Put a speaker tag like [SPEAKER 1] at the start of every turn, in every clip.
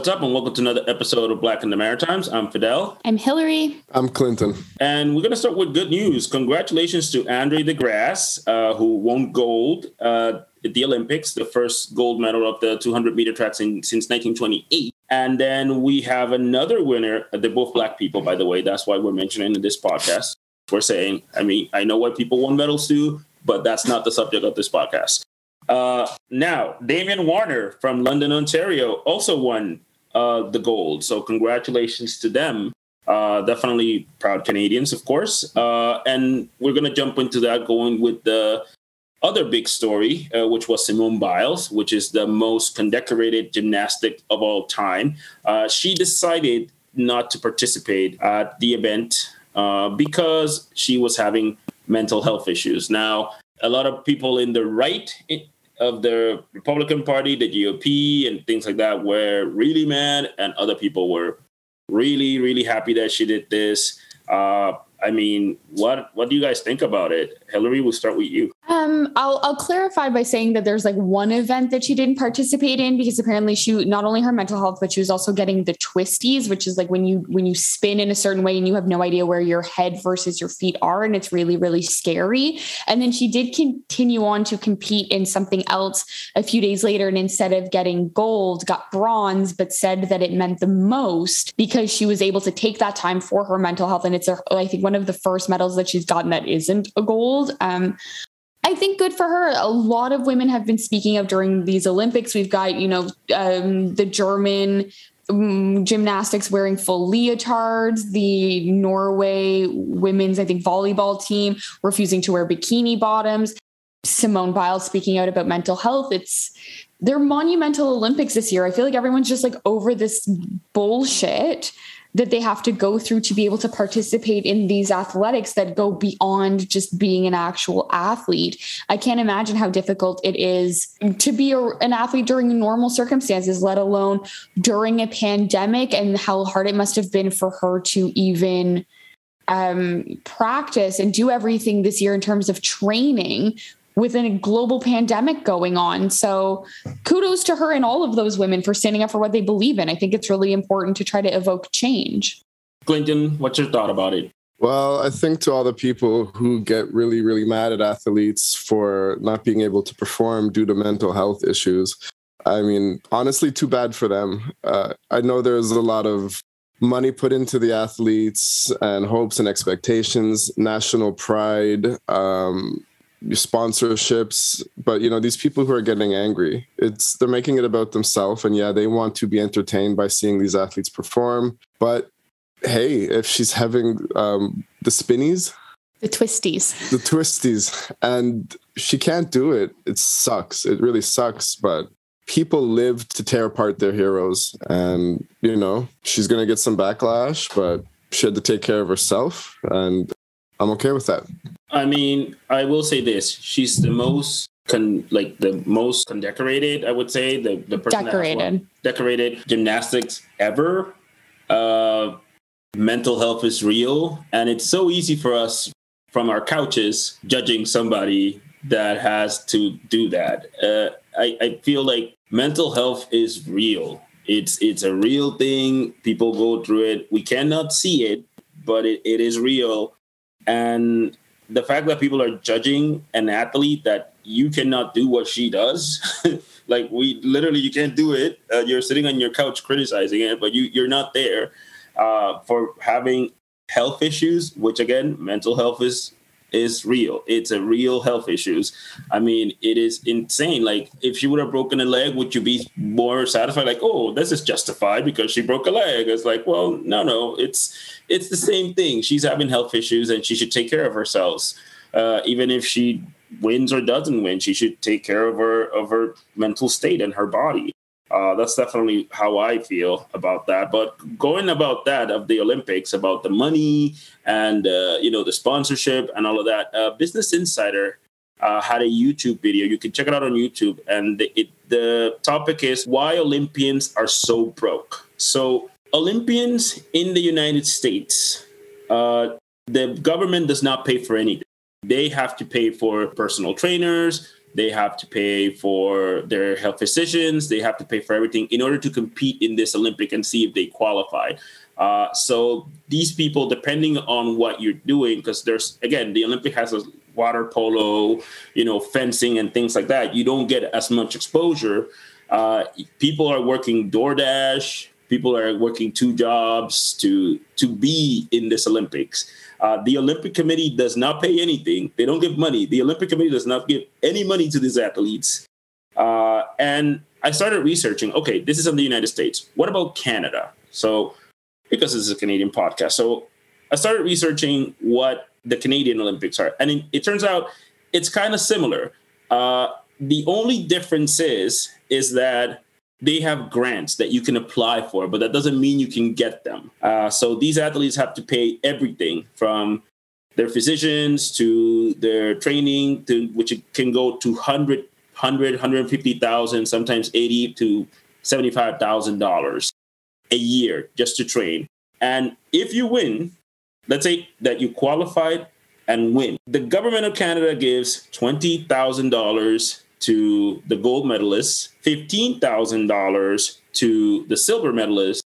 [SPEAKER 1] What's up, and welcome to another episode of Black in the Maritimes. I'm Fidel.
[SPEAKER 2] I'm Hillary.
[SPEAKER 3] I'm Clinton.
[SPEAKER 1] And we're going to start with good news. Congratulations to Andre De Grasse, uh, who won gold uh, at the Olympics, the first gold medal of the 200 meter track in, since 1928. And then we have another winner. They're both black people, by the way. That's why we're mentioning in this podcast. We're saying, I mean, I know what people won medals to, but that's not the subject of this podcast. Uh, now, Damian Warner from London, Ontario, also won uh, the gold. So, congratulations to them. Uh, definitely proud Canadians, of course. Uh, and we're going to jump into that going with the other big story, uh, which was Simone Biles, which is the most condecorated gymnastic of all time. Uh, she decided not to participate at the event uh, because she was having mental health issues. Now, a lot of people in the right of the Republican Party, the GOP, and things like that were really mad, and other people were really, really happy that she did this. Uh, I mean, what what do you guys think about it? Hillary, we'll start with you.
[SPEAKER 2] Um, I'll I'll clarify by saying that there's like one event that she didn't participate in because apparently she not only her mental health, but she was also getting the twisties, which is like when you when you spin in a certain way and you have no idea where your head versus your feet are, and it's really really scary. And then she did continue on to compete in something else a few days later, and instead of getting gold, got bronze, but said that it meant the most because she was able to take that time for her mental health, and it's a, I think one of the first medals that she's gotten that isn't a gold. Um, I think good for her. A lot of women have been speaking of during these Olympics. We've got, you know, um, the German um, gymnastics wearing full leotards, the Norway women's, I think, volleyball team refusing to wear bikini bottoms. Simone Biles speaking out about mental health. It's they're monumental Olympics this year. I feel like everyone's just like over this bullshit that they have to go through to be able to participate in these athletics that go beyond just being an actual athlete. I can't imagine how difficult it is to be a, an athlete during normal circumstances, let alone during a pandemic, and how hard it must have been for her to even um, practice and do everything this year in terms of training with a global pandemic going on. So kudos to her and all of those women for standing up for what they believe in. I think it's really important to try to evoke change.
[SPEAKER 1] Clinton, what's your thought about it?
[SPEAKER 3] Well, I think to all the people who get really, really mad at athletes for not being able to perform due to mental health issues, I mean, honestly, too bad for them. Uh, I know there's a lot of money put into the athletes and hopes and expectations, national pride, um, sponsorships but you know these people who are getting angry it's they're making it about themselves and yeah they want to be entertained by seeing these athletes perform but hey if she's having um the spinnies?
[SPEAKER 2] The twisties.
[SPEAKER 3] The twisties and she can't do it. It sucks. It really sucks but people live to tear apart their heroes and you know she's gonna get some backlash but she had to take care of herself and i'm okay with that
[SPEAKER 1] I mean, I will say this: she's the most con like the most condecorated. I would say the the
[SPEAKER 2] person decorated
[SPEAKER 1] decorated gymnastics ever. Uh, mental health is real, and it's so easy for us from our couches judging somebody that has to do that. Uh, I, I feel like mental health is real. It's it's a real thing. People go through it. We cannot see it, but it, it is real. And the fact that people are judging an athlete that you cannot do what she does like we literally you can't do it. Uh, you're sitting on your couch criticizing it but you you're not there uh, for having health issues which again mental health is is real it's a real health issues i mean it is insane like if she would have broken a leg would you be more satisfied like oh this is justified because she broke a leg it's like well no no it's it's the same thing. She's having health issues and she should take care of herself. Uh, even if she wins or doesn't win, she should take care of her of her mental state and her body. Uh, that's definitely how I feel about that. But going about that of the Olympics, about the money and uh, you know the sponsorship and all of that, uh, Business Insider uh, had a YouTube video. You can check it out on YouTube, and the, it, the topic is why Olympians are so broke. So Olympians in the United States, uh, the government does not pay for anything. They have to pay for personal trainers, they have to pay for their health physicians, they have to pay for everything in order to compete in this Olympic and see if they qualify. Uh, so these people, depending on what you're doing, because there's again the Olympic has a water polo, you know, fencing and things like that. You don't get as much exposure. Uh, people are working DoorDash. People are working two jobs to to be in this Olympics. Uh, the Olympic Committee does not pay anything. They don't give money. The Olympic Committee does not give any money to these athletes. Uh, and I started researching. Okay, this is in the United States. What about Canada? So, because this is a Canadian podcast, so I started researching what the Canadian Olympics are, and it, it turns out it's kind of similar. Uh, the only difference is is that they have grants that you can apply for, but that doesn't mean you can get them. Uh, so these athletes have to pay everything from their physicians to their training, to which can go to 100, 100 150,000, sometimes 80 to $75,000 a year just to train. And if you win, let's say that you qualified and win, the government of Canada gives $20,000 to the gold medalist, $15,000 to the silver medalist,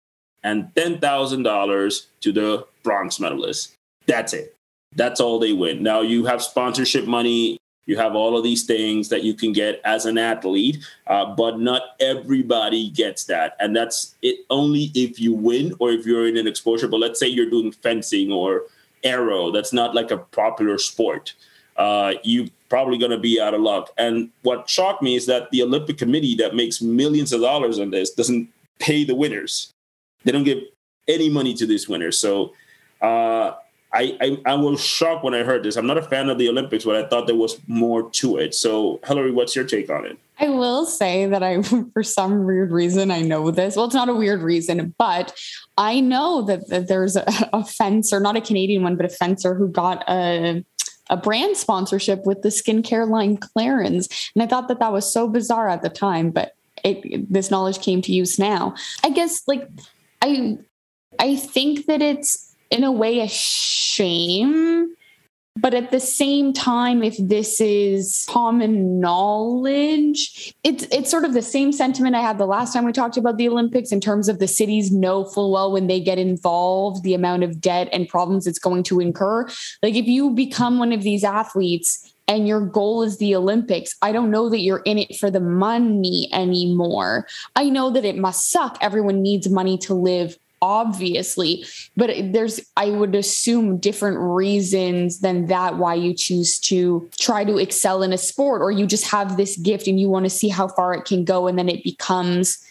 [SPEAKER 1] and $10,000 to the bronze medalist. That's it. That's all they win. Now you have sponsorship money. You have all of these things that you can get as an athlete, uh, but not everybody gets that. And that's it only if you win or if you're in an exposure. But let's say you're doing fencing or arrow, that's not like a popular sport. Uh, you probably going to be out of luck. And what shocked me is that the Olympic Committee, that makes millions of dollars on this, doesn't pay the winners. They don't give any money to these winners. So uh, I, I, I was shocked when I heard this. I'm not a fan of the Olympics, but I thought there was more to it. So Hillary, what's your take on it?
[SPEAKER 2] I will say that I, for some weird reason, I know this. Well, it's not a weird reason, but I know that, that there's a, a fencer, not a Canadian one, but a fencer who got a a brand sponsorship with the skincare line Clarins. And I thought that that was so bizarre at the time, but it, this knowledge came to use now. I guess like I I think that it's in a way a shame but at the same time, if this is common knowledge, it's it's sort of the same sentiment I had the last time we talked about the Olympics in terms of the cities know full well when they get involved, the amount of debt and problems it's going to incur. Like if you become one of these athletes and your goal is the Olympics, I don't know that you're in it for the money anymore. I know that it must suck. Everyone needs money to live obviously but there's i would assume different reasons than that why you choose to try to excel in a sport or you just have this gift and you want to see how far it can go and then it becomes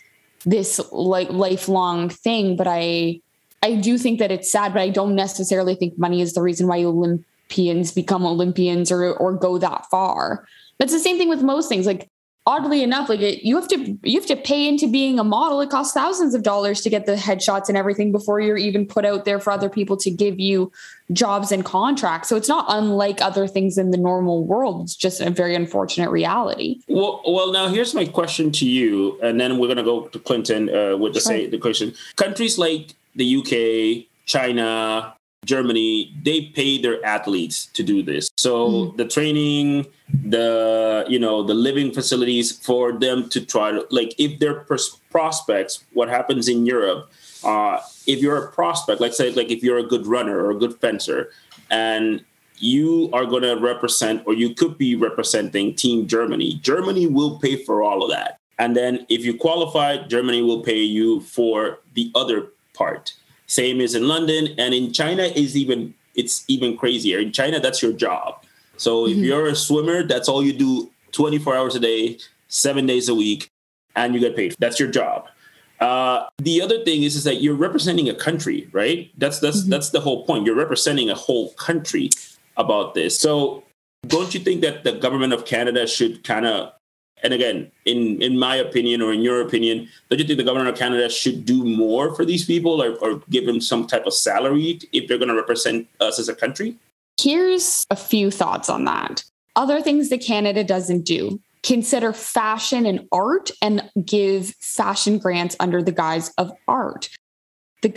[SPEAKER 2] this like lifelong thing. But i i do think that it's sad but i don't necessarily think money is the reason why olympians become olympians or or go that far. That's the same thing with most things. Like oddly enough, like it, you have to you have to pay into being a model. It costs thousands of dollars to get the headshots and everything before you're even put out there for other people to give you jobs and contracts. So it's not unlike other things in the normal world. It's just a very unfortunate reality.
[SPEAKER 1] Well, well, now here's my question to you, and then we're gonna go to Clinton uh, with the sure. say the question. Countries like the UK, China, Germany, they pay their athletes to do this. So mm. the training, the you know the living facilities for them to try to like if they're pros- prospects, what happens in Europe? Uh, if you're a prospect, let's say like if you're a good runner or a good fencer, and you are going to represent or you could be representing Team Germany, Germany will pay for all of that. And then if you qualify, Germany will pay you for the other part. Same as in London and in China is even it's even crazier. In China, that's your job. So mm-hmm. if you're a swimmer, that's all you do 24 hours a day, seven days a week, and you get paid. That's your job. Uh, the other thing is, is that you're representing a country, right? That's that's mm-hmm. that's the whole point. You're representing a whole country about this. So don't you think that the government of Canada should kind of and again, in in my opinion or in your opinion, don't you think the government of Canada should do more for these people or, or give them some type of salary if they're going to represent us as a country?
[SPEAKER 2] Here's a few thoughts on that. Other things that Canada doesn't do consider fashion and art and give fashion grants under the guise of art. The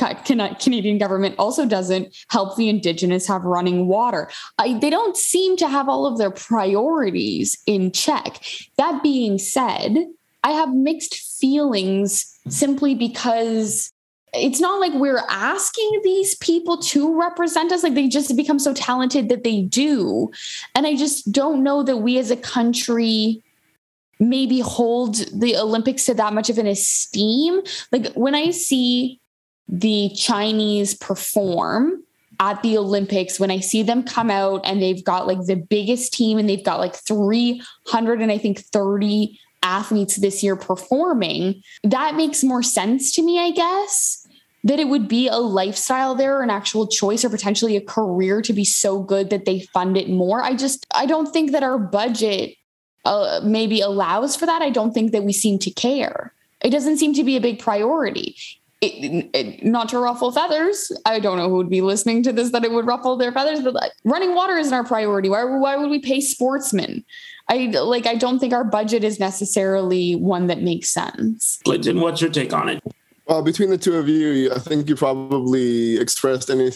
[SPEAKER 2] Canadian government also doesn't help the Indigenous have running water. I, they don't seem to have all of their priorities in check. That being said, I have mixed feelings simply because it's not like we're asking these people to represent us like they just become so talented that they do and i just don't know that we as a country maybe hold the olympics to that much of an esteem like when i see the chinese perform at the olympics when i see them come out and they've got like the biggest team and they've got like 300 and i think 30 athletes this year performing that makes more sense to me i guess that it would be a lifestyle there, an actual choice, or potentially a career to be so good that they fund it more. I just, I don't think that our budget uh, maybe allows for that. I don't think that we seem to care. It doesn't seem to be a big priority. It, it, not to ruffle feathers. I don't know who would be listening to this that it would ruffle their feathers, but like, running water isn't our priority. Why, why would we pay sportsmen? I like. I don't think our budget is necessarily one that makes sense.
[SPEAKER 1] Clinton, what's your take on it?
[SPEAKER 3] Well, between the two of you, I think you probably expressed any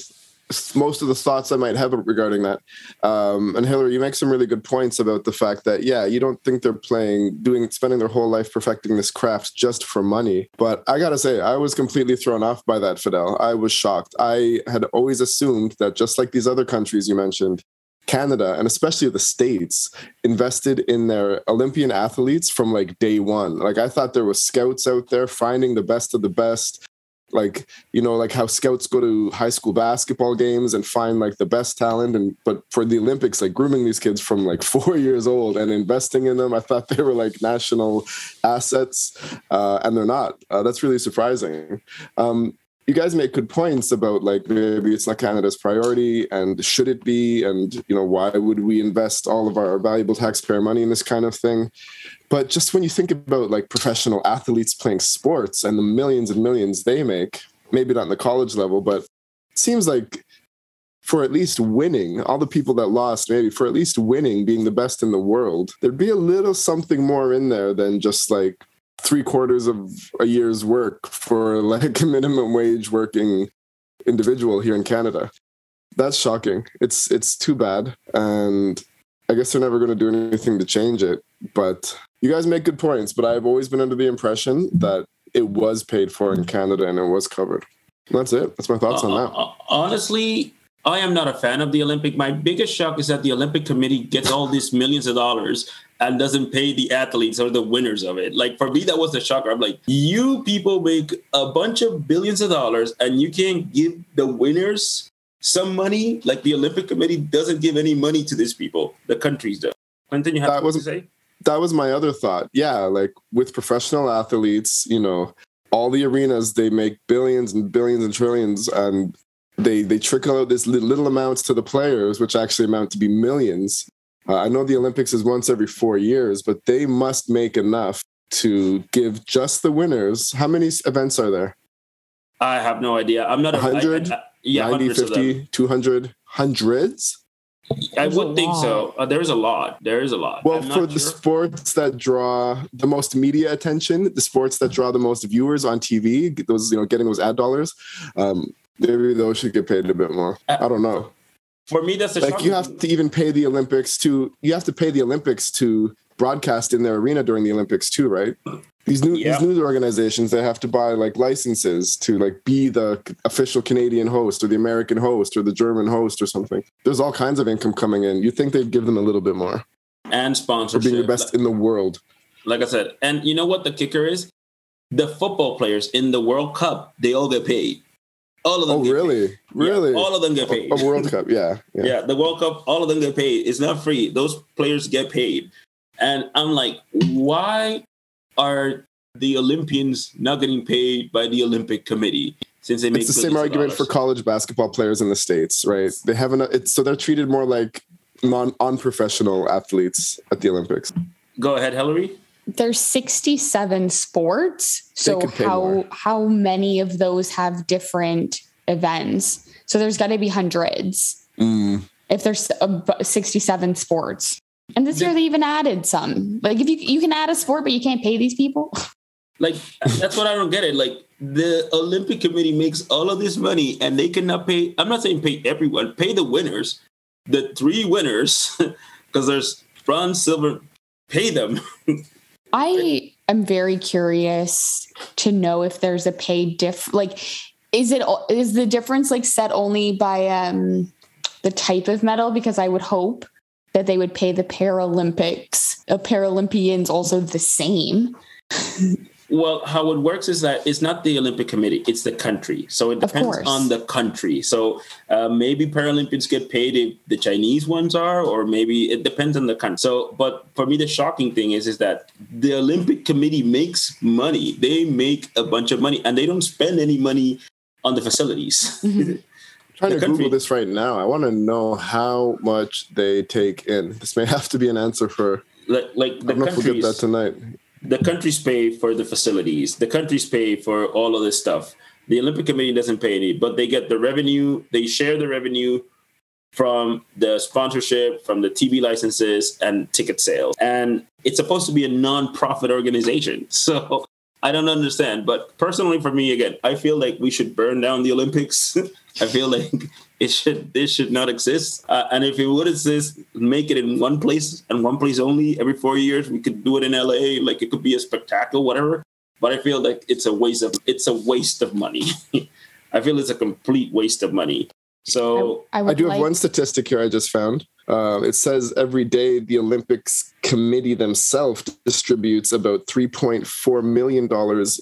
[SPEAKER 3] most of the thoughts I might have regarding that. Um, and Hillary, you make some really good points about the fact that yeah, you don't think they're playing, doing, spending their whole life perfecting this craft just for money. But I gotta say, I was completely thrown off by that, Fidel. I was shocked. I had always assumed that just like these other countries you mentioned, Canada and especially the States invested in their Olympian athletes from like day one. Like I thought there was scouts out there finding the best of the best. Like, you know, like how scouts go to high school basketball games and find like the best talent. And but for the Olympics, like grooming these kids from like four years old and investing in them, I thought they were like national assets. Uh, and they're not. Uh, that's really surprising. Um, you guys make good points about like maybe it's not Canada's priority and should it be and you know why would we invest all of our valuable taxpayer money in this kind of thing? But just when you think about like professional athletes playing sports and the millions and millions they make maybe not in the college level but it seems like for at least winning all the people that lost maybe for at least winning being the best in the world there'd be a little something more in there than just like three quarters of a year's work for like a minimum wage working individual here in Canada. That's shocking. It's it's too bad, and I guess they're never going to do anything to change it. But you guys make good points. But I've always been under the impression that it was paid for in Canada and it was covered. That's it. That's my thoughts uh, on that. Uh,
[SPEAKER 1] honestly, I am not a fan of the Olympic. My biggest shock is that the Olympic Committee gets all these millions of dollars and doesn't pay the athletes or the winners of it. Like for me, that was the shocker. I'm like, you people make a bunch of billions of dollars and you can't give the winners some money. Like the Olympic Committee doesn't give any money to these people. The countries do. Clinton, you have that to say?
[SPEAKER 3] That was my other thought. Yeah, like with professional athletes, you know, all the arenas they make billions and billions and trillions and they they trickle out this little, little amounts to the players, which actually amount to be millions. Uh, I know the Olympics is once every four years, but they must make enough to give just the winners. How many events are there?
[SPEAKER 1] I have no idea. I'm not
[SPEAKER 3] 100, a, I, I, yeah, 90, 50, 200, hundreds.
[SPEAKER 1] I would think so. Uh, there is a lot. There is a lot.
[SPEAKER 3] Well, for sure. the sports that draw the most media attention, the sports that draw the most viewers on TV, those you know, getting those ad dollars, um, maybe those should get paid a bit more. Uh, I don't know.
[SPEAKER 1] for me that's
[SPEAKER 3] like you have to even pay the olympics to you have to pay the olympics to broadcast in their arena during the olympics too right? These new these news organizations they have to buy like licenses to like be the official canadian host or the american host or the german host or something. There's all kinds of income coming in. You think they'd give them a little bit more?
[SPEAKER 1] And sponsorship
[SPEAKER 3] for being the best in the world.
[SPEAKER 1] Like i said and you know what the kicker is? The football players in the world cup they all get paid all of them.
[SPEAKER 3] Oh, really?
[SPEAKER 1] Paid.
[SPEAKER 3] Really?
[SPEAKER 1] Yeah, all of them get paid.
[SPEAKER 3] A, World Cup, yeah,
[SPEAKER 1] yeah. Yeah, the World Cup, all of them get paid. It's not free. Those players get paid. And I'm like, why are the Olympians not getting paid by the Olympic Committee? Since they make
[SPEAKER 3] it's the same argument for college basketball players in the states, right? They haven't. It's so they're treated more like non unprofessional athletes at the Olympics.
[SPEAKER 1] Go ahead, Hillary
[SPEAKER 2] there's 67 sports so how more. how many of those have different events so there's got to be hundreds mm. if there's 67 sports and this year they even added some like if you you can add a sport but you can't pay these people
[SPEAKER 1] like that's what i don't get it like the Olympic Committee makes all of this money and they cannot pay. I'm not saying pay everyone, pay the winners, the three winners, because there's bronze, silver, pay them.
[SPEAKER 2] I am very curious to know if there's a pay diff. Like, is it is the difference like set only by um the type of medal? Because I would hope that they would pay the Paralympics, uh, Paralympians also the same.
[SPEAKER 1] Well, how it works is that it's not the Olympic Committee; it's the country. So it depends on the country. So uh, maybe Paralympians get paid if the Chinese ones are, or maybe it depends on the country. So, but for me, the shocking thing is is that the Olympic Committee makes money. They make a bunch of money, and they don't spend any money on the facilities. Mm-hmm.
[SPEAKER 3] trying to country. Google this right now. I want to know how much they take in. This may have to be an answer for.
[SPEAKER 1] Like, like
[SPEAKER 3] the I'm gonna forget that tonight
[SPEAKER 1] the countries pay for the facilities, the countries pay for all of this stuff. The Olympic Committee doesn't pay any, but they get the revenue, they share the revenue from the sponsorship, from the TV licenses and ticket sales. And it's supposed to be a non-profit organization. So I don't understand. But personally, for me, again, I feel like we should burn down the Olympics. I feel like it should this should not exist. Uh, and if it would exist, make it in one place and one place only every four years. We could do it in LA. Like it could be a spectacle, whatever. But I feel like it's a waste of it's a waste of money. I feel it's a complete waste of money. So
[SPEAKER 3] I, I, I do like- have one statistic here I just found. Uh, it says every day the Olympics Committee themselves distributes about $3.4 million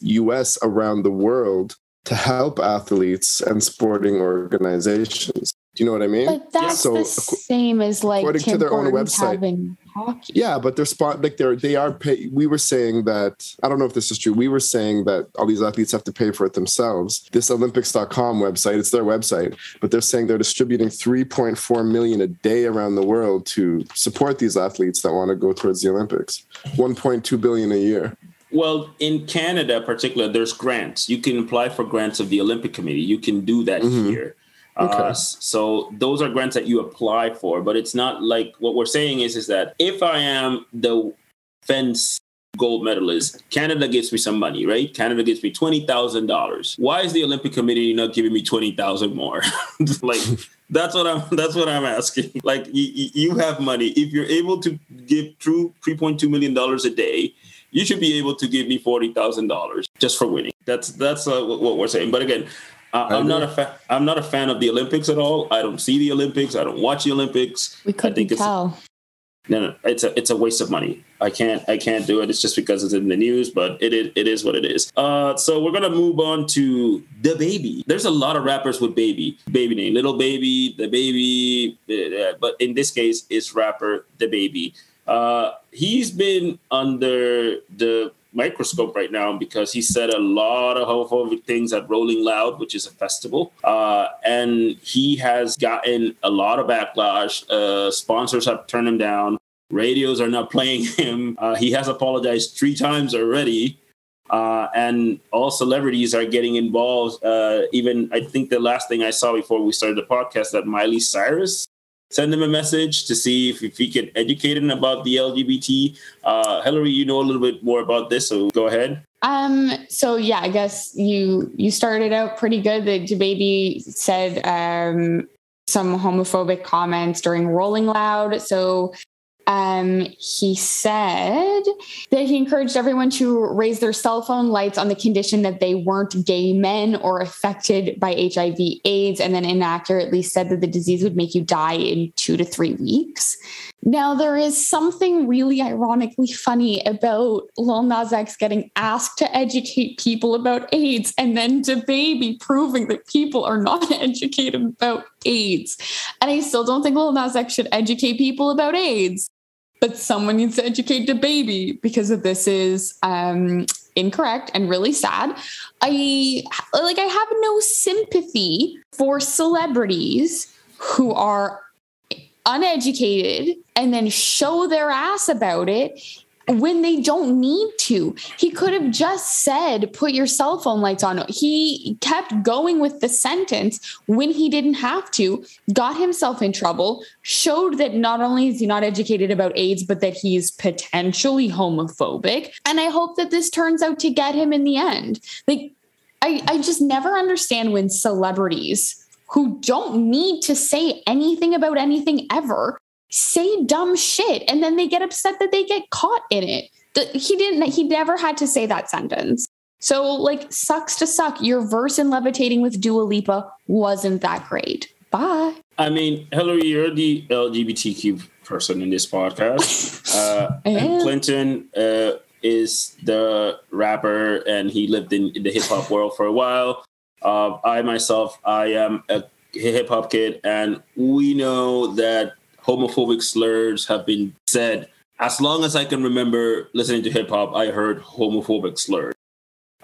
[SPEAKER 3] US around the world to help athletes and sporting organizations. Do you know what I mean?
[SPEAKER 2] But that's so, the same as like according Tim to their own website. hockey.
[SPEAKER 3] Yeah, but they're spot like they're they are pay. We were saying that I don't know if this is true. We were saying that all these athletes have to pay for it themselves. This Olympics.com website, it's their website, but they're saying they're distributing 3.4 million a day around the world to support these athletes that want to go towards the Olympics. 1.2 billion a year.
[SPEAKER 1] Well, in Canada, particular, there's grants. You can apply for grants of the Olympic Committee. You can do that mm-hmm. here. Okay. Uh, so those are grants that you apply for, but it's not like what we're saying is is that if I am the fence gold medalist, Canada gives me some money, right? Canada gives me twenty thousand dollars. Why is the Olympic Committee not giving me twenty thousand more? like that's what I'm. That's what I'm asking. Like you, you have money. If you're able to give true three point two million dollars a day, you should be able to give me forty thousand dollars just for winning. That's that's uh, what we're saying. But again, I, am not a fan. I'm not a fan of the Olympics at all. I don't see the Olympics. I don't watch the Olympics.
[SPEAKER 2] We couldn't I think tell.
[SPEAKER 1] no, no, it's a it's a waste of money. I can't I can't do it. It's just because it's in the news, but it is it is what it is. Uh, so we're gonna move on to the baby. There's a lot of rappers with baby, baby name, little baby, the baby, but in this case, it's rapper DaBaby. Uh, he's been under the microscope right now because he said a lot of homophobic things at Rolling Loud, which is a festival. Uh, and he has gotten a lot of backlash. Uh, sponsors have turned him down. Radios are not playing him. Uh, he has apologized three times already. Uh, and all celebrities are getting involved. Uh, even I think the last thing I saw before we started the podcast that Miley Cyrus send him a message to see if, if can educate him about the LGBT. Uh, Hillary, you know a little bit more about this, so go ahead.
[SPEAKER 2] Um, so yeah, I guess you you started out pretty good. The baby said um, some homophobic comments during Rolling Loud. So um, he said that he encouraged everyone to raise their cell phone lights on the condition that they weren't gay men or affected by HIV AIDS, and then inaccurately said that the disease would make you die in two to three weeks. Now, there is something really ironically funny about Lil Nas X getting asked to educate people about AIDS and then DaBaby proving that people are not educated about AIDS. And I still don't think Lil Nas X should educate people about AIDS but someone needs to educate the baby because of this is um, incorrect and really sad. I like I have no sympathy for celebrities who are uneducated and then show their ass about it when they don't need to. He could have just said, put your cell phone lights on. He kept going with the sentence when he didn't have to, got himself in trouble, showed that not only is he not educated about AIDS, but that he's potentially homophobic. And I hope that this turns out to get him in the end. Like, I, I just never understand when celebrities who don't need to say anything about anything ever say dumb shit and then they get upset that they get caught in it. The, he didn't he never had to say that sentence. So like sucks to suck. Your verse in levitating with Dua Lipa wasn't that great. Bye.
[SPEAKER 1] I mean, Hillary, you're the LGBTQ person in this podcast. Uh, and Clinton uh, is the rapper, and he lived in, in the hip hop world for a while. Uh, I myself, I am a hip hop kid, and we know that homophobic slurs have been said. As long as I can remember listening to hip hop, I heard homophobic slurs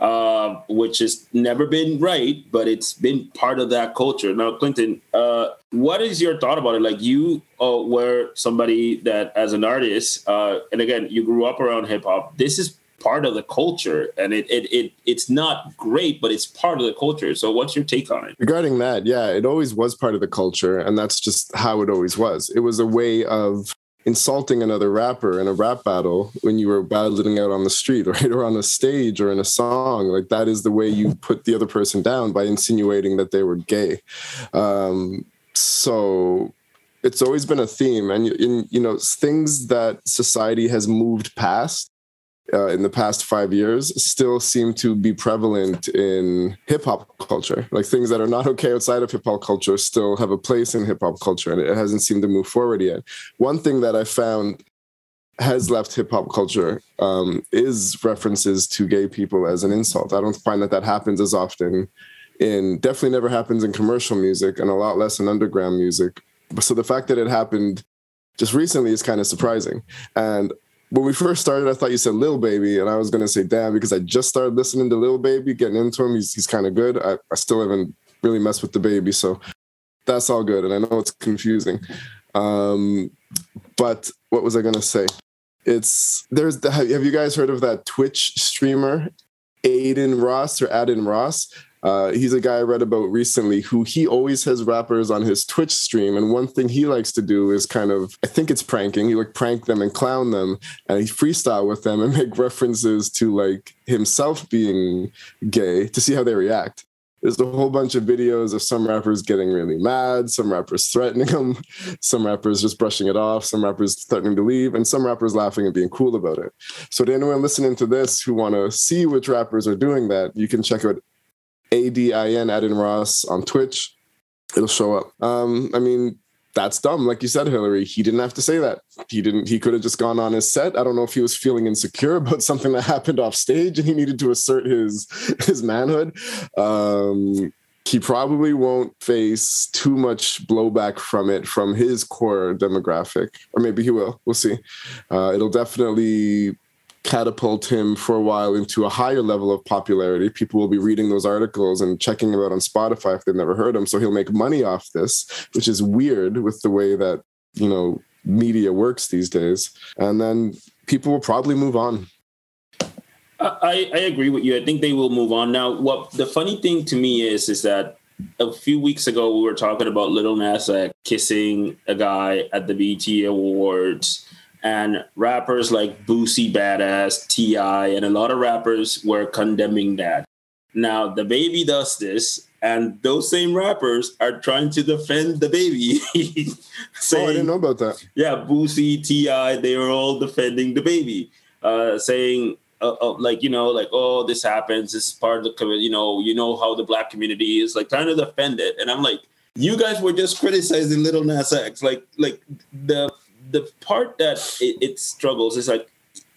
[SPEAKER 1] uh, which has never been right, but it's been part of that culture. Now, Clinton, uh, what is your thought about it? Like you uh, were somebody that, as an artist, uh, and again, you grew up around hip hop. This is part of the culture, and it, it it it's not great, but it's part of the culture. So, what's your take on it?
[SPEAKER 3] Regarding that, yeah, it always was part of the culture, and that's just how it always was. It was a way of insulting another rapper in a rap battle when you were battling out on the street, right? Or on a stage or in a song. Like that is the way you put the other person down by insinuating that they were gay. Um, so it's always been a theme and in you know things that society has moved past uh, in the past five years still seem to be prevalent in hip hop culture. Like things that are not okay outside of hip hop culture still have a place in hip hop culture, and it hasn't seemed to move forward yet. One thing that I found has left hip hop culture um, is references to gay people as an insult. I don't find that that happens as often. In definitely never happens in commercial music, and a lot less in underground music. So the fact that it happened just recently is kind of surprising. And when we first started, I thought you said Lil Baby, and I was gonna say damn because I just started listening to Lil Baby, getting into him. He's he's kind of good. I, I still haven't really messed with the baby, so that's all good. And I know it's confusing. Um, but what was I gonna say? It's there's the, have you guys heard of that Twitch streamer, Aiden Ross or Adin Ross? Uh, he's a guy I read about recently who he always has rappers on his Twitch stream. And one thing he likes to do is kind of, I think it's pranking. He like prank them and clown them and he freestyle with them and make references to like himself being gay to see how they react. There's a whole bunch of videos of some rappers getting really mad, some rappers threatening them, some rappers just brushing it off, some rappers threatening to leave, and some rappers laughing and being cool about it. So to anyone listening to this who want to see which rappers are doing that, you can check out a-D-I-N, Adin Ross on Twitch. It'll show up. Um, I mean, that's dumb. Like you said, Hillary, he didn't have to say that. He didn't, he could have just gone on his set. I don't know if he was feeling insecure about something that happened off stage and he needed to assert his his manhood. Um, he probably won't face too much blowback from it from his core demographic, or maybe he will. We'll see. Uh, it'll definitely catapult him for a while into a higher level of popularity. People will be reading those articles and checking them out on Spotify if they've never heard him. So he'll make money off this, which is weird with the way that, you know, media works these days. And then people will probably move on.
[SPEAKER 1] I, I agree with you. I think they will move on. Now, what the funny thing to me is, is that a few weeks ago we were talking about Little Nas kissing a guy at the BT Awards and rappers like Boosie Badass, T.I., and a lot of rappers were condemning that. Now, the baby does this, and those same rappers are trying to defend the baby.
[SPEAKER 3] saying, oh, I didn't know about that.
[SPEAKER 1] Yeah, Boosie, T.I., they were all defending the baby, uh, saying, uh, uh, like, you know, like, oh, this happens. This is part of the community. You know, you know how the black community is, like, trying to defend it. And I'm like, you guys were just criticizing Little Nas X. Like, like the the part that it, it, struggles is like,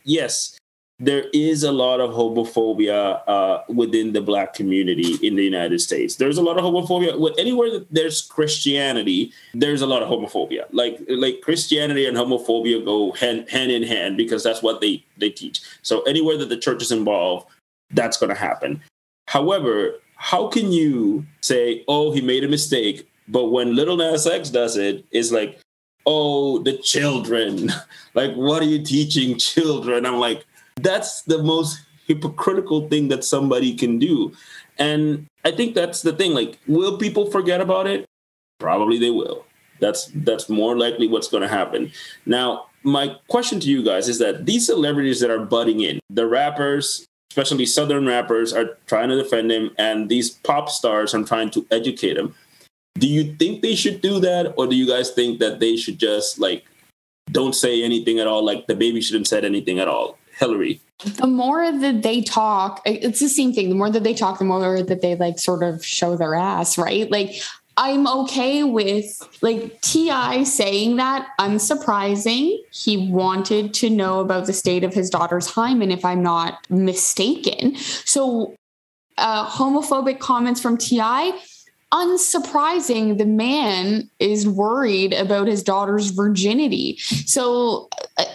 [SPEAKER 1] yes, there is a lot of homophobia uh, within the black community in the United States. There's a lot of homophobia. With anywhere that there's Christianity, there's a lot of homophobia. Like like Christianity and homophobia go hand hand in hand because that's what they they teach. So anywhere that the church is involved, that's going to happen. However, how can you say, "Oh, he made a mistake," but when Little Nas X does it, it's like, oh, the children. like, what are you teaching children? I'm like, that's the most hypocritical thing that somebody can do. And I think that's the thing. Like, will people forget about it? Probably they will. That's that's more likely what's going to happen. Now, my question to you guys is that these celebrities that are butting in, the rappers, especially Southern rappers, are trying to defend him, and these pop stars are trying to educate him. Do you think they should do that, or do you guys think that they should just like don't say anything at all? Like the baby shouldn't said anything at all. Hillary.
[SPEAKER 2] The more that they talk, it's the same thing. The more that they talk, the more that they like sort of show their ass, right? Like I'm okay with like T.I. saying that unsurprising. He wanted to know about the state of his daughter's hymen, if I'm not mistaken. So, uh, homophobic comments from T.I. Unsurprising, the man is worried about his daughter's virginity. So, uh,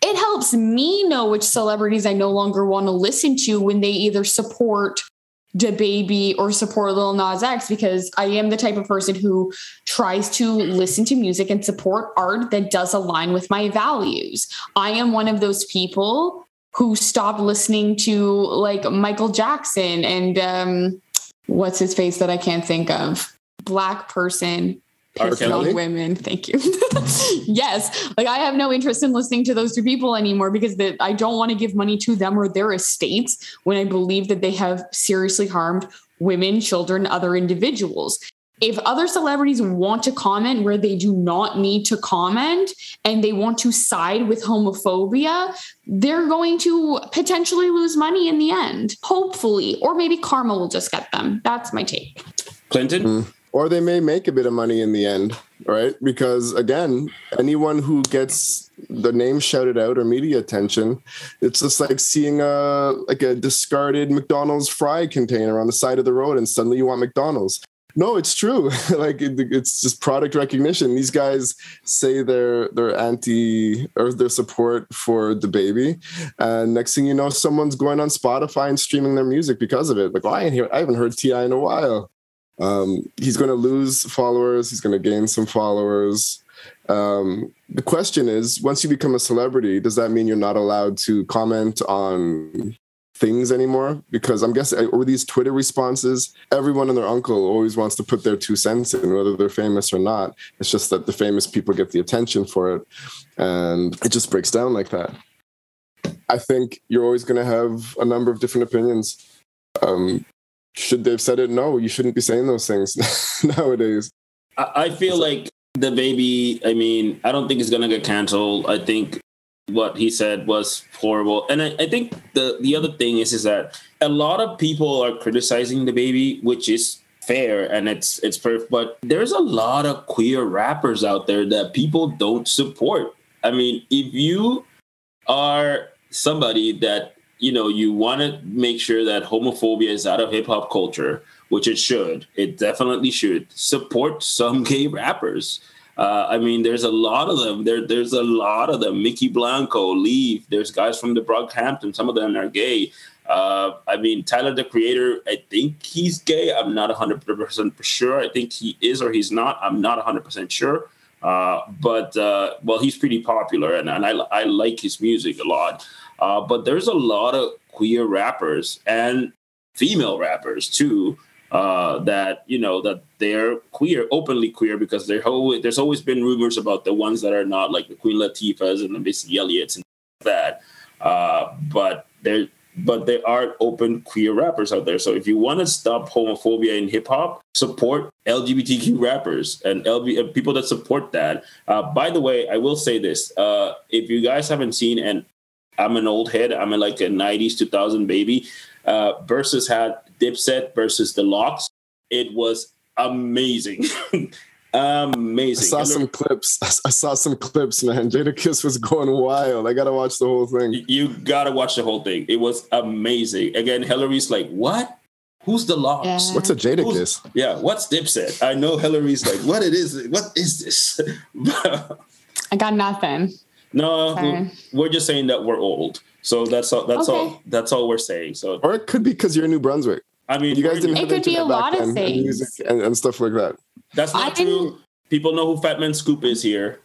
[SPEAKER 2] it helps me know which celebrities I no longer want to listen to when they either support DaBaby or support Lil Nas X because I am the type of person who tries to listen to music and support art that does align with my values. I am one of those people who stopped listening to like Michael Jackson and um, what's his face that I can't think of. Black person pissing on women. Thank you. yes. Like I have no interest in listening to those two people anymore because the, I don't want to give money to them or their estates when I believe that they have seriously harmed women, children, other individuals. If other celebrities want to comment where they do not need to comment and they want to side with homophobia, they're going to potentially lose money in the end, hopefully. Or maybe karma will just get them. That's my take.
[SPEAKER 1] Clinton? Mm
[SPEAKER 3] or they may make a bit of money in the end, right? Because again, anyone who gets the name shouted out or media attention, it's just like seeing a like a discarded McDonald's fry container on the side of the road, and suddenly you want McDonald's. No, it's true. like it, it's just product recognition. These guys say they're they're anti or their support for the baby, and next thing you know, someone's going on Spotify and streaming their music because of it. Like, I, I haven't heard T.I. in a while. Um, he's going to lose followers. He's going to gain some followers. Um, the question is, once you become a celebrity, does that mean you're not allowed to comment on things anymore? Because I'm guessing over these Twitter responses, everyone and their uncle always wants to put their two cents in, whether they're famous or not. It's just that the famous people get the attention for it, and it just breaks down like that. I think you're always going to have a number of different opinions. Um, should they've said it? No, you shouldn't be saying those things nowadays.
[SPEAKER 1] I feel like the baby. I mean, I don't think it's going to get canceled. I think what he said was horrible. And I, I, think the, the other thing is, is that a lot of people are criticizing the baby, which is fair and it's it's perfect. But there's a lot of queer rappers out there that people don't support. I mean, if you are somebody that you know, you want to make sure that homophobia is out of hip hop culture, which it should. It definitely should support some gay rappers. Uh, I mean, there's a lot of them. There, there's a lot of them. Mykki Blanco, Le1f. There's guys from the Brockhampton. Some of them are gay. Uh, I mean, Tyler the Creator. I think he's gay. I'm not 100 percent sure. I think he is or he's not. I'm not 100 percent sure. Uh, but uh, well, he's pretty popular, and, and I, I like his music a lot. Uh, but there's a lot of queer rappers and female rappers too uh, that you know that they're queer, openly queer, because there's always been rumors about the ones that are not, like the Queen Latifahs and the Missy Elliott's and that. Uh, but there, but there are open queer rappers out there. So if you want to stop homophobia in hip hop, support LGBTQ rappers and LB, people that support that. Uh, by the way, I will say this: uh, if you guys haven't seen, and I'm an old head. I'm like a 90s 2000 baby. Uh, Verzuz had Dipset versus the Lox. It was amazing. amazing.
[SPEAKER 3] I saw some clips. I saw some clips, man. Jada Jadakiss was going wild. I gotta watch the whole thing.
[SPEAKER 1] You gotta watch the whole thing. It was amazing. Again, Hillary's like, what? Who's the Lox?
[SPEAKER 3] Yeah. What's a jada Jadakiss?
[SPEAKER 1] Yeah, what's Dipset? I know Hillary's like, what it is? What is this?
[SPEAKER 2] I got nothing.
[SPEAKER 1] No, we're, we're just saying that we're old. So that's all. That's okay. all. That's all we're saying. So,
[SPEAKER 3] or it could be because you're in New Brunswick.
[SPEAKER 1] I mean,
[SPEAKER 3] you guys didn't
[SPEAKER 2] have it could be a lot of things
[SPEAKER 3] and, and, stuff like that.
[SPEAKER 1] That's not I true. People know who Fatman Scoop is here,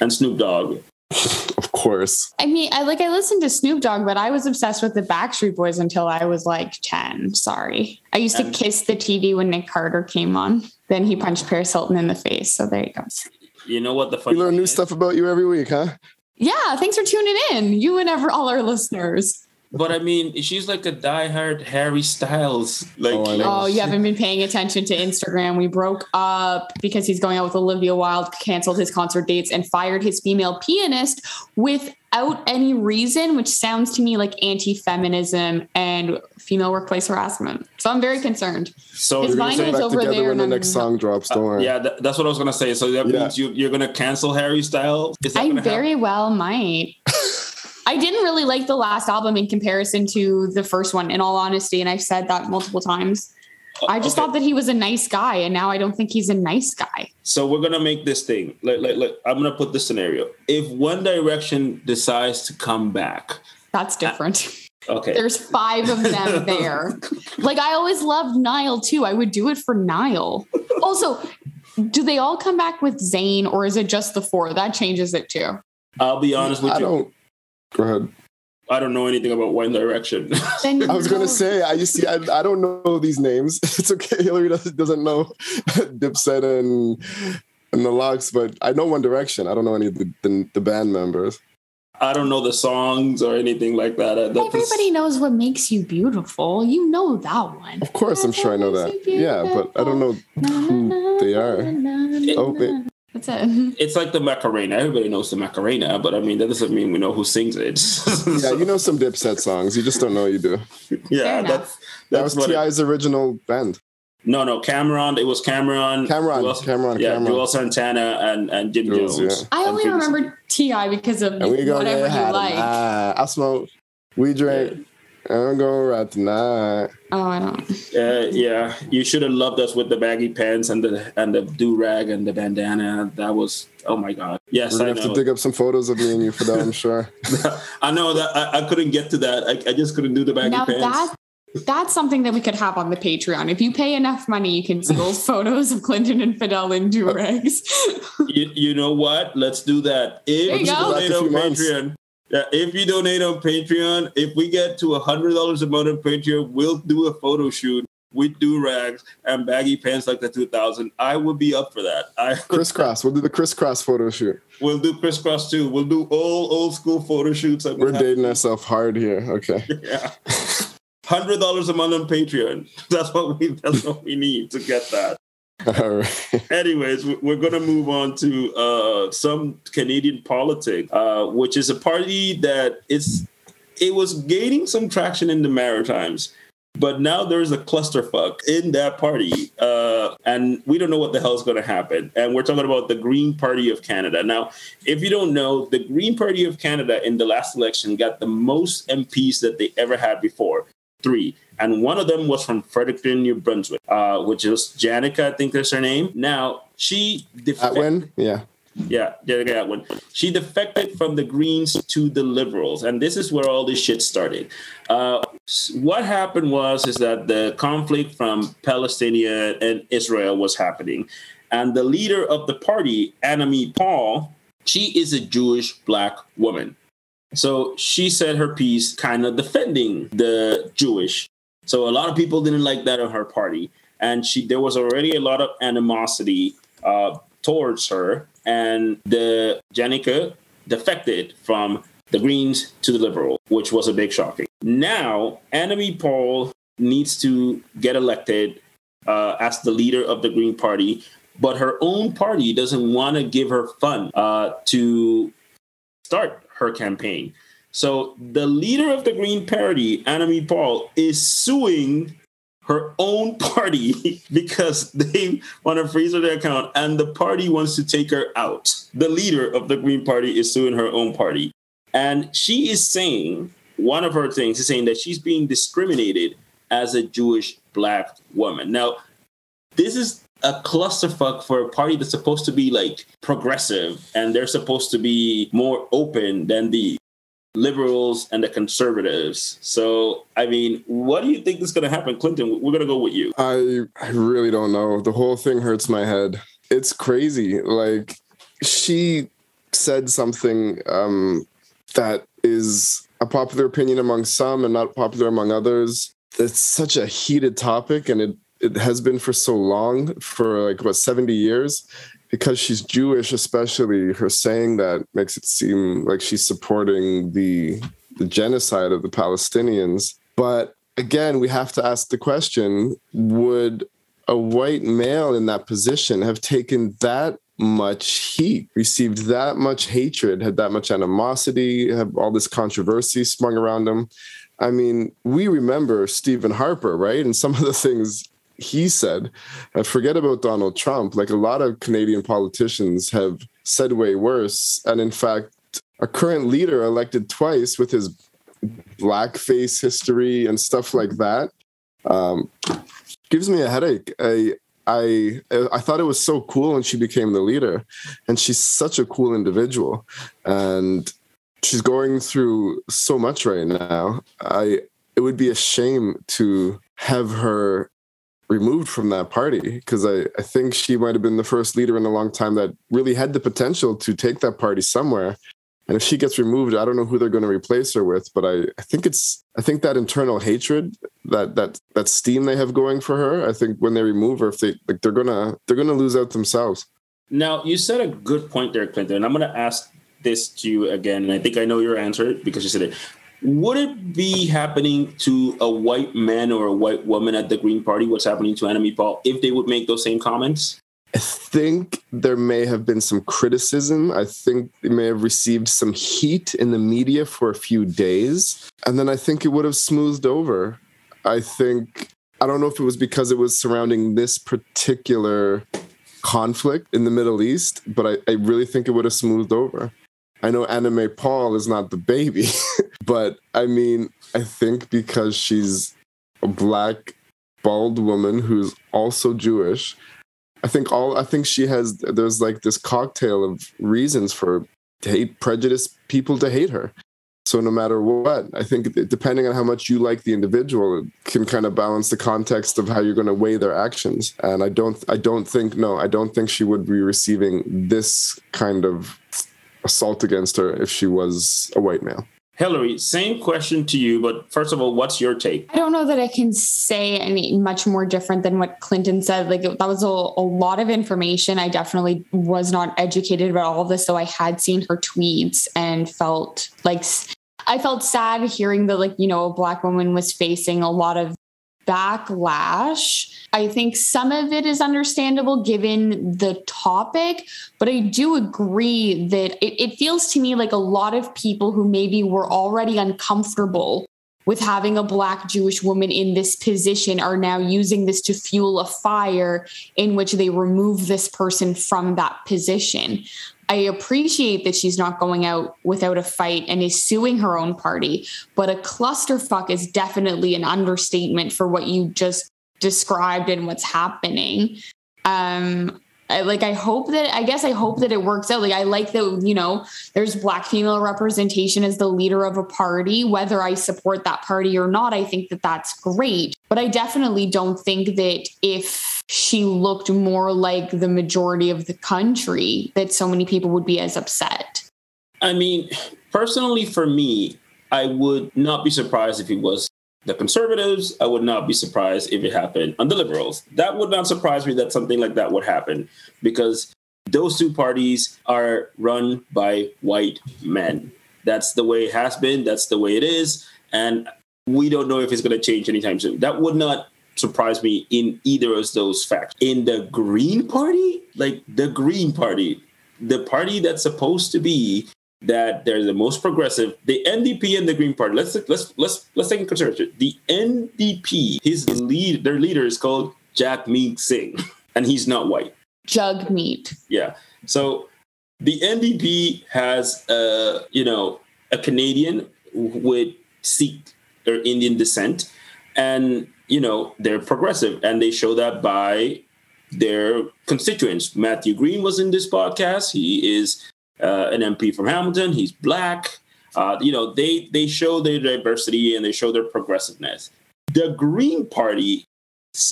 [SPEAKER 1] and Snoop Dogg.
[SPEAKER 3] of course.
[SPEAKER 2] I mean, I like I listened to Snoop Dogg, but I was obsessed with the Backstreet Boys until I was like ten. Sorry, I used and, to kiss the TV when Nick Carter came on. Then he punched Paris Hilton in the face. So there you go.
[SPEAKER 1] You know what the funny?
[SPEAKER 3] We learn new is? stuff about you every week, huh?
[SPEAKER 2] Yeah, thanks for tuning in, you and ever all our listeners.
[SPEAKER 1] But I mean, she's like a diehard Harry Styles. Like,
[SPEAKER 3] Oh,
[SPEAKER 2] Oh, you haven't been paying attention to Instagram. We broke up because he's going out with Olivia Wilde, canceled his concert dates, and fired his female pianist without any reason, which sounds to me like anti feminism and female workplace harassment. So I'm very concerned.
[SPEAKER 1] so
[SPEAKER 2] His
[SPEAKER 1] you're
[SPEAKER 2] mind
[SPEAKER 1] gonna
[SPEAKER 2] is
[SPEAKER 1] say-
[SPEAKER 3] Back
[SPEAKER 2] over
[SPEAKER 3] together
[SPEAKER 2] there
[SPEAKER 3] when the next song drops. Don't uh, worry.
[SPEAKER 1] yeah, that, that's what I was gonna say. So that
[SPEAKER 3] Yeah.
[SPEAKER 1] means you you're gonna cancel Harry Styles. Is that
[SPEAKER 2] I
[SPEAKER 1] gonna
[SPEAKER 2] very well might. I didn't really like the last album in comparison to the first one, in all honesty, and I've said that multiple times. I just
[SPEAKER 1] Okay.
[SPEAKER 2] thought that he was a nice guy, and now I don't think he's a nice guy.
[SPEAKER 1] So we're gonna make this thing. Like, like, like, I'm gonna put this scenario. If One Direction decides to come back,
[SPEAKER 2] That's uh, different.
[SPEAKER 1] okay,
[SPEAKER 2] There's five of them there. like I always loved Niall too. I would do it for Niall. Also, do they all come back with Zayn, or is it just the four? That changes it too.
[SPEAKER 1] I'll be honest with
[SPEAKER 3] I
[SPEAKER 1] you.
[SPEAKER 3] Don't. Go ahead.
[SPEAKER 1] I don't know anything about One Direction.
[SPEAKER 3] I was gonna say, I you see, I, I don't know these names. It's okay. Hillary doesn't, doesn't know Dipset and and the Lox, but I know One Direction. I don't know any of the, the, the band members.
[SPEAKER 1] I don't know the songs or anything like that. That's-
[SPEAKER 2] Everybody knows what makes you beautiful. You know that one.
[SPEAKER 3] Of course, I'm sure I know that. Yeah, but I don't know who they are. Oh, wait.
[SPEAKER 2] That's it.
[SPEAKER 1] It's like the Macarena. Everybody knows the Macarena, but I mean that doesn't mean we know who sings it.
[SPEAKER 3] Yeah, you know some Dipset songs. You just don't know you do.
[SPEAKER 1] yeah,
[SPEAKER 2] Fair enough.
[SPEAKER 1] that's
[SPEAKER 3] That was
[SPEAKER 1] what. it-
[SPEAKER 3] Ti's original band.
[SPEAKER 1] no, no, Cam'ron. It was Cam'ron.
[SPEAKER 3] Cam'ron,
[SPEAKER 1] Joel-
[SPEAKER 3] Cam'ron,
[SPEAKER 1] yeah,
[SPEAKER 3] Cam'ron.
[SPEAKER 1] Juelz Santana and and Jim
[SPEAKER 3] Jules,
[SPEAKER 1] Jones.
[SPEAKER 3] yeah.
[SPEAKER 2] I only
[SPEAKER 1] 50
[SPEAKER 2] remember Ti because of
[SPEAKER 3] And we go
[SPEAKER 2] whatever
[SPEAKER 3] get
[SPEAKER 2] you
[SPEAKER 3] high
[SPEAKER 2] like.
[SPEAKER 3] tonight. I smoke, we drink, and I'm going right tonight.
[SPEAKER 2] Oh, I don't.
[SPEAKER 1] Uh, yeah, you should have loved us with the baggy pants and the and the do rag and the bandana. That was oh my god. Yes,
[SPEAKER 3] We're
[SPEAKER 1] I
[SPEAKER 3] gonna have
[SPEAKER 1] know.
[SPEAKER 3] to dig up some photos of me and you for that, I'm sure.
[SPEAKER 1] I know that I, I couldn't get to that. I, I just couldn't do the baggy
[SPEAKER 2] Now
[SPEAKER 1] pants.
[SPEAKER 2] that that's something that we could have on the Patreon. If you pay enough money, you can see those photos of Clinton and Fidel in do-rags.
[SPEAKER 1] you, you know what? Let's do that. If
[SPEAKER 2] There you
[SPEAKER 1] you
[SPEAKER 2] go.
[SPEAKER 1] donate
[SPEAKER 3] Back a
[SPEAKER 1] on
[SPEAKER 3] few months.
[SPEAKER 1] Yeah, if you donate on Patreon, if we get to a hundred dollars a month on Patreon, we'll do a photo shoot with do rags and baggy pants like the 2000. I would be up for that. I
[SPEAKER 3] Kris Kross. We'll do the Kris Kross photo shoot.
[SPEAKER 1] we'll do Kris Kross too. We'll do all old school photo shoots. we
[SPEAKER 3] We're dating ourselves hard here. Okay.
[SPEAKER 1] Yeah. Hundred dollars a month on Patreon. That's what we. That's what we need to get that. Anyways, we- we're going to move on to uh, some Canadian politics, uh, which is a party that it's it was gaining some traction in the Maritimes, but now there's a clusterfuck in that party, uh, and we don't know what the hell is going to happen. And we're talking about the Green Party of Canada. Now, if you don't know, the Green Party of Canada in the last election got the most MPs that they ever had before, three. And one of them was from Fredericton, New Brunswick, uh, which is Jenica, I think that's her name. Now, she defected.
[SPEAKER 3] Atwin? Yeah.
[SPEAKER 1] Yeah, Jenica Atwin. She defected from the Greens to the Liberals. And this is where all this shit started. Uh, what happened was is that the conflict from Palestine and Israel was happening. And the leader of the party, Annamie Paul, she is a Jewish black woman. So she said her piece kind of defending the Jewish. So a lot of people didn't like that on her party. And she there was already a lot of animosity uh, towards her. And the Jenica defected from the Greens to the Liberal, which was a big shocking. Now, Annamie Paul needs to get elected uh, as the leader of the Green Party, but her own party doesn't want to give her fund uh, to start her campaign. So the leader of the Green Party, Annamie Paul, is suing her own party because they want to freeze her account and the party wants to take her out. The leader of the Green Party is suing her own party. And she is saying, one of her things is saying that she's being discriminated as a Jewish black woman. Now, this is a clusterfuck for a party that's supposed to be like progressive and they're supposed to be more open than the liberals and the conservatives. So, I mean, what do you think is going to happen, Clinton? We're going to go with you.
[SPEAKER 3] I I really don't know. The whole thing hurts my head. It's crazy. Like she said something um, that is a popular opinion among some and not popular among others. It's such a heated topic, and it it has been for so long, for like what seventy years. Because she's Jewish, especially her saying that makes it seem like she's supporting the the genocide of the Palestinians. But again, we have to ask the question would a white male in that position have taken that much heat, received that much hatred, had that much animosity, have all this controversy sprung around him? I mean, we remember Stephen Harper, right? And some of the things he said. Uh, forget about Donald Trump. Like a lot of Canadian politicians have said way worse. And in fact, a current leader elected twice with his blackface history and stuff like that um, gives me a headache. I, I I thought it was so cool when she became the leader, and she's such a cool individual, and she's going through so much right now. I it would be a shame to have her removed from that party because I, I think she might have been the first leader in a long time that really had the potential to take that party somewhere. And if she gets removed, I don't know who they're going to replace her with, but I, I think it's I think that internal hatred, that that that steam they have going for her, I think when they remove her, if they like they're gonna they're gonna lose out themselves.
[SPEAKER 1] Now you said a good point there, Clinton. And I'm gonna ask this to you again, and I think I know your answer because you said it would it be happening to a white man or a white woman at the Green Party what's happening to Annamie Paul if they would make those same comments?
[SPEAKER 3] I think there may have been some criticism. I think they may have received some heat in the media for a few days. And then I think it would have smoothed over. I think, I don't know if it was because it was surrounding this particular conflict in the Middle East, but I, I really think it would have smoothed over. I know Annamie Paul is not the baby, but I mean, I think because she's a black, bald woman who's also Jewish, I think all I think she has there's like this cocktail of reasons for hate prejudice people to hate her. So no matter what, I think depending on how much you like the individual, it can kind of balance the context of how you're going to weigh their actions. And I don't, I don't think, no, I don't think she would be receiving this kind of assault against her if she was a white male.
[SPEAKER 1] Hillary, same question to you, but first of all, what's your take?
[SPEAKER 2] I don't know that I can say any much more different than what Clinton said. Like that was a, a lot of information. I definitely was not educated about all of this, so I had seen her tweets and felt like I felt sad hearing that like you know a black woman was facing a lot of backlash. I think some of it is understandable given the topic, but I do agree that it, it, feels to me like a lot of people who maybe were already uncomfortable with having a black Jewish woman in this position are now using this to fuel a fire in which they remove this person from that position. I appreciate that she's not going out without a fight and is suing her own party, but a clusterfuck is definitely an understatement for what you just described and what's happening. Um, I, like I hope that I guess I hope that it works out. Like I like that you know there's black female representation as the leader of a party. Whether I support that party or not, I think that that's great. But I definitely don't think that if she looked more like the majority of the country, that so many people would be as upset.
[SPEAKER 1] I mean, personally, for me, I would not be surprised if it was the conservatives. I would not be surprised if it happened on the liberals. That would not surprise me that something like that would happen because those two parties are run by white men. That's the way it has been. That's the way it is. And we don't know if it's going to change anytime soon. That would not surprise me in either of those facts. In the Green Party, like the Green Party, the party that's supposed to be that they're the most progressive. The NDP and the Green Party. Let's let's let's let's take in consideration. The NDP, his lead, their leader is called Jack Jagmeet Singh, and he's not white.
[SPEAKER 2] Jagmeet.
[SPEAKER 1] Yeah. So the NDP has, uh, you know, a Canadian with Sikh or Indian descent, and you know they're progressive, and they show that by their constituents. Matthew Green was in this podcast. He is uh, an MP from Hamilton. He's black. Uh, you know, they they show their diversity and they show their progressiveness. The Green Party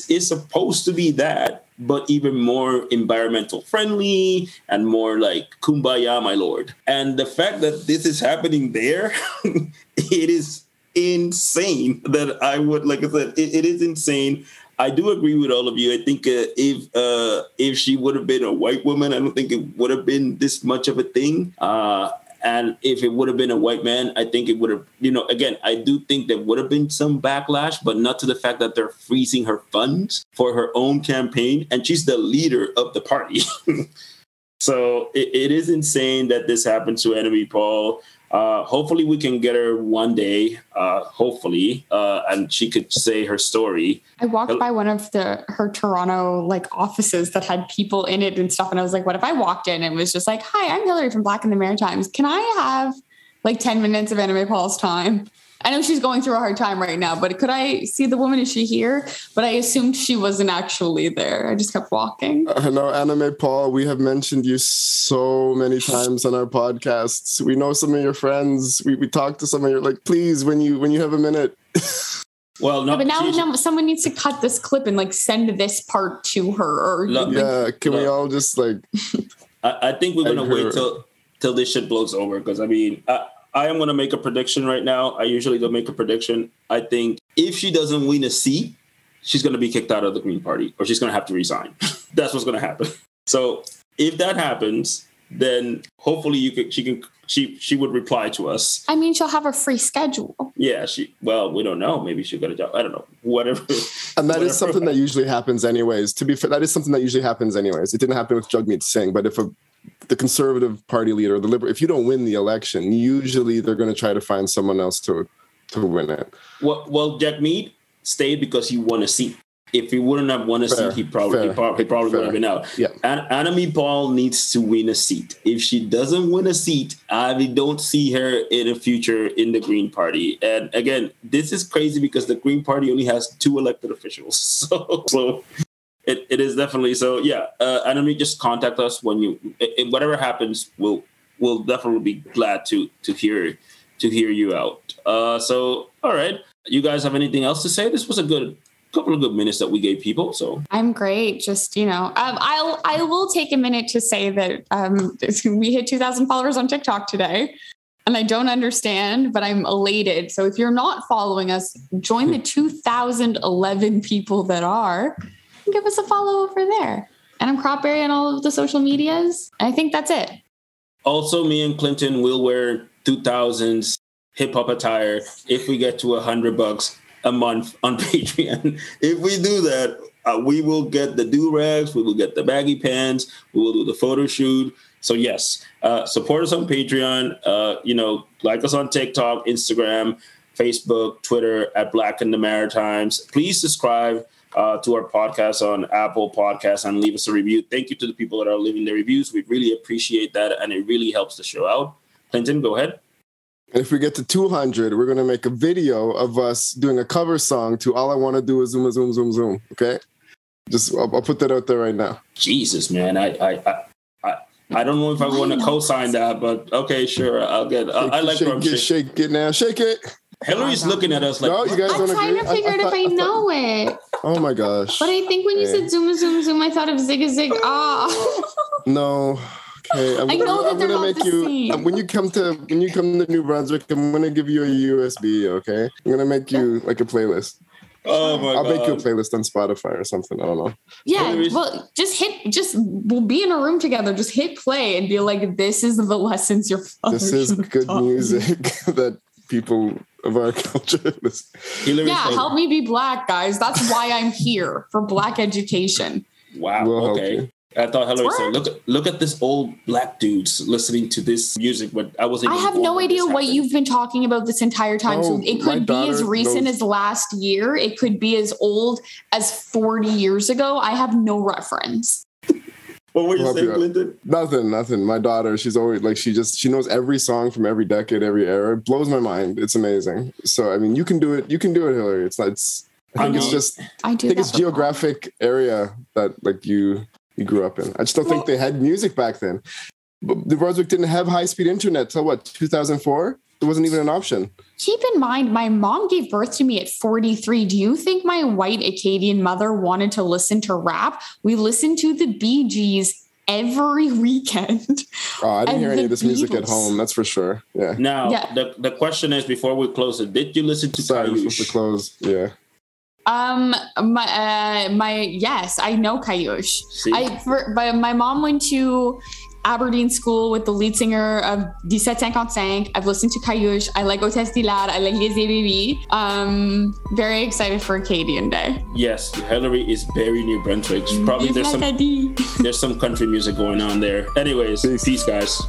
[SPEAKER 1] is supposed to be that, but even more environmental friendly and more like kumbaya, my lord. And the fact that this is happening there, it is insane that I would, like I said, it, it is insane. I do agree with all of you. I think uh, if uh, if she would have been a white woman, I don't think it would have been this much of a thing. Uh, And if it would have been a white man, I think it would have, you know, again, I do think there would have been some backlash, but not to the fact that they're freezing her funds for her own campaign. And she's the leader of the party. so it, it is insane that this happened to Annamie Paul. Uh, hopefully, we can get her one day. Uh, hopefully, uh, and she could say her story.
[SPEAKER 2] I walked by one of the her Toronto like offices that had people in it and stuff, and I was like, "What if I walked in and was just like, hi, I'm Hillary from Black in the Maritimes. Can I have like ten minutes of Annamie Paul's time?" I know she's going through a hard time right now, but could I see the woman? Is she here? But I assumed she wasn't actually there. I just kept walking.
[SPEAKER 3] Uh, I know, Annamie Paul, we have mentioned you so many times on our podcasts. We know some of your friends. We, we talked to some of your like, please, when you when you have a minute.
[SPEAKER 1] Well, no,
[SPEAKER 2] Yeah, but now, now someone needs to cut this clip and like send this part to her. Or
[SPEAKER 1] Look,
[SPEAKER 2] like,
[SPEAKER 3] yeah, can we all just like
[SPEAKER 1] I, I think we're gonna wait
[SPEAKER 3] heard-
[SPEAKER 1] till till this shit blows over because I mean I, I am gonna make a prediction right now. I usually don't make a prediction. I think if she doesn't win a seat, she's gonna be kicked out of the Green Party or she's gonna have to resign. That's what's gonna happen. So if that happens, then hopefully you could she can she she would reply to us.
[SPEAKER 2] I mean, she'll have a free schedule.
[SPEAKER 1] Yeah, she well we don't know. Maybe she'll get a job. I don't know. Whatever.
[SPEAKER 3] And that
[SPEAKER 1] Whatever.
[SPEAKER 3] is something that usually happens anyways. To be fair, that is something that usually happens anyways. It didn't happen with Jagmeet Singh, but if a the conservative party leader, the liberal, if you don't win the election, usually they're going to try to find someone else to to win it.
[SPEAKER 1] Well, well, Jagmeet stayed because he won a seat. If he wouldn't have won a
[SPEAKER 3] Fair,
[SPEAKER 1] seat, he probably he probably, he probably would have been out.
[SPEAKER 3] Yeah.
[SPEAKER 1] An- Annamie Paul needs to win a seat. If she doesn't win a seat, I don't see her in the future in the Green Party. And again, this is crazy because the Green Party only has two elected officials. So, so it, it is definitely so. Yeah, uh, Annamie, just contact us when you. i- i- whatever happens, we'll we'll definitely be glad to to hear to hear you out. Uh, so, all right, you guys have anything else to say? This was a good couple of good minutes that we gave people. So,
[SPEAKER 2] I'm great. Just you know, um, I'll I will take a minute to say that um, we hit 2,000 followers on TikTok today, and I don't understand, but I'm elated. So if you're not following us, join the 2,011 people that are, and give us a follow over there. And I'm Cropberry on all of the social medias. I think that's it.
[SPEAKER 1] also, me and Clinton will wear 2000s hip hop attire if we get to a hundred bucks a month on Patreon. if we do that, uh, we will get the do rags, we will get the baggy pants, we will do the photo shoot. So yes, uh, support us on Patreon. Uh, you know, like us on TikTok, Instagram, Facebook, Twitter at Black in the Maritimes. Please subscribe uh, to our podcast on Apple Podcasts and leave us a review. Thank you to the people that are leaving their reviews. We really appreciate that, and it really helps the show out. Clinton, go ahead.
[SPEAKER 3] And if we get to 200, we're going to make a video of us doing a cover song to All I Want to Do is Zoom, Zoom, Zoom, Zoom. Okay? Just, I'll, I'll put that out there right now.
[SPEAKER 1] Jesus, man, I, I, I, I, I don't know if I want to co-sign that, but okay, sure, I'll get. I, I like
[SPEAKER 3] shake,
[SPEAKER 1] drum
[SPEAKER 3] it,
[SPEAKER 1] shake.
[SPEAKER 3] shake it now. Shake it.
[SPEAKER 1] Hillary's looking at us like,
[SPEAKER 3] No, you guys
[SPEAKER 2] I'm trying
[SPEAKER 3] agree?
[SPEAKER 2] to figure
[SPEAKER 3] I- I
[SPEAKER 2] out if I
[SPEAKER 3] I
[SPEAKER 2] know it.
[SPEAKER 3] Oh my gosh.
[SPEAKER 2] But I think when you
[SPEAKER 3] Yeah.
[SPEAKER 2] said zoom, zoom, zoom, I thought of zig a zig. Ah.
[SPEAKER 3] No. Okay, I'm
[SPEAKER 2] I
[SPEAKER 3] gonna,
[SPEAKER 2] know that
[SPEAKER 3] I'm
[SPEAKER 2] they're
[SPEAKER 3] gonna
[SPEAKER 2] not
[SPEAKER 3] make
[SPEAKER 2] the
[SPEAKER 3] you
[SPEAKER 2] same.
[SPEAKER 3] when you come to when you come to New Brunswick. I'm gonna give you a USB. Okay, I'm gonna make you like a playlist.
[SPEAKER 1] oh my
[SPEAKER 3] I'll
[SPEAKER 1] god.
[SPEAKER 3] make you a playlist on Spotify or something. I don't know.
[SPEAKER 2] Yeah, well, just hit, just we'll be in a room together. Just hit play and be like, "This is the lessons your father."
[SPEAKER 3] This is good
[SPEAKER 2] taught
[SPEAKER 3] music that people of our culture listen.
[SPEAKER 1] Hillary
[SPEAKER 2] Yeah, help me be black, guys. That's why I'm here for black education.
[SPEAKER 1] Wow.
[SPEAKER 3] We'll help
[SPEAKER 1] okay.
[SPEAKER 3] You.
[SPEAKER 1] I thought Hillary
[SPEAKER 2] It's
[SPEAKER 1] said, "Look, at look at this old black dudes listening to this music." But I wasn't.
[SPEAKER 2] I have no idea what
[SPEAKER 1] happened.
[SPEAKER 2] you've been talking about this entire time.
[SPEAKER 3] Oh,
[SPEAKER 2] so it could be as recent
[SPEAKER 3] knows-
[SPEAKER 2] as last year. It could be as old as 40 years ago. I have no reference.
[SPEAKER 1] What were you saying. Clinton?
[SPEAKER 3] Nothing, nothing. My daughter, she's always like she just she knows every song from every decade, every era. It blows my mind. It's amazing. So I mean, you can do it. You can do it, Hillary. It's not. It's. I think
[SPEAKER 1] I
[SPEAKER 3] it's just.
[SPEAKER 2] I do
[SPEAKER 3] I think it's geographic area that like you you grew up in. I just don't
[SPEAKER 1] Well-
[SPEAKER 3] think they had music back then. But New Brunswick didn't have high speed internet till what 2004. It wasn't even an option.
[SPEAKER 2] Keep in mind, my mom gave birth to me at 43. Do you think my white Acadian mother wanted to listen to rap? We listened to the Bee Gees every weekend.
[SPEAKER 3] Oh, I didn't hear any of this music at home. That's for sure. Yeah.
[SPEAKER 1] Now,
[SPEAKER 2] Yeah.
[SPEAKER 1] the, the question is before we close it, did you listen to
[SPEAKER 3] Sorry, we're supposed to close. Yeah.
[SPEAKER 2] Um, my uh, my yes, I know Cayouche.
[SPEAKER 1] See?
[SPEAKER 2] I for, but my mom went to Aberdeen School with the lead singer of 1755. I've listened to Cayouche. I like Hôtesse d'Hilaire. I like Les Baby. Um, very excited for Acadian Day.
[SPEAKER 1] Yes, Hillary is very New Brunswick. Probably there's some there's some country music going on there. Anyways, peace, peace guys.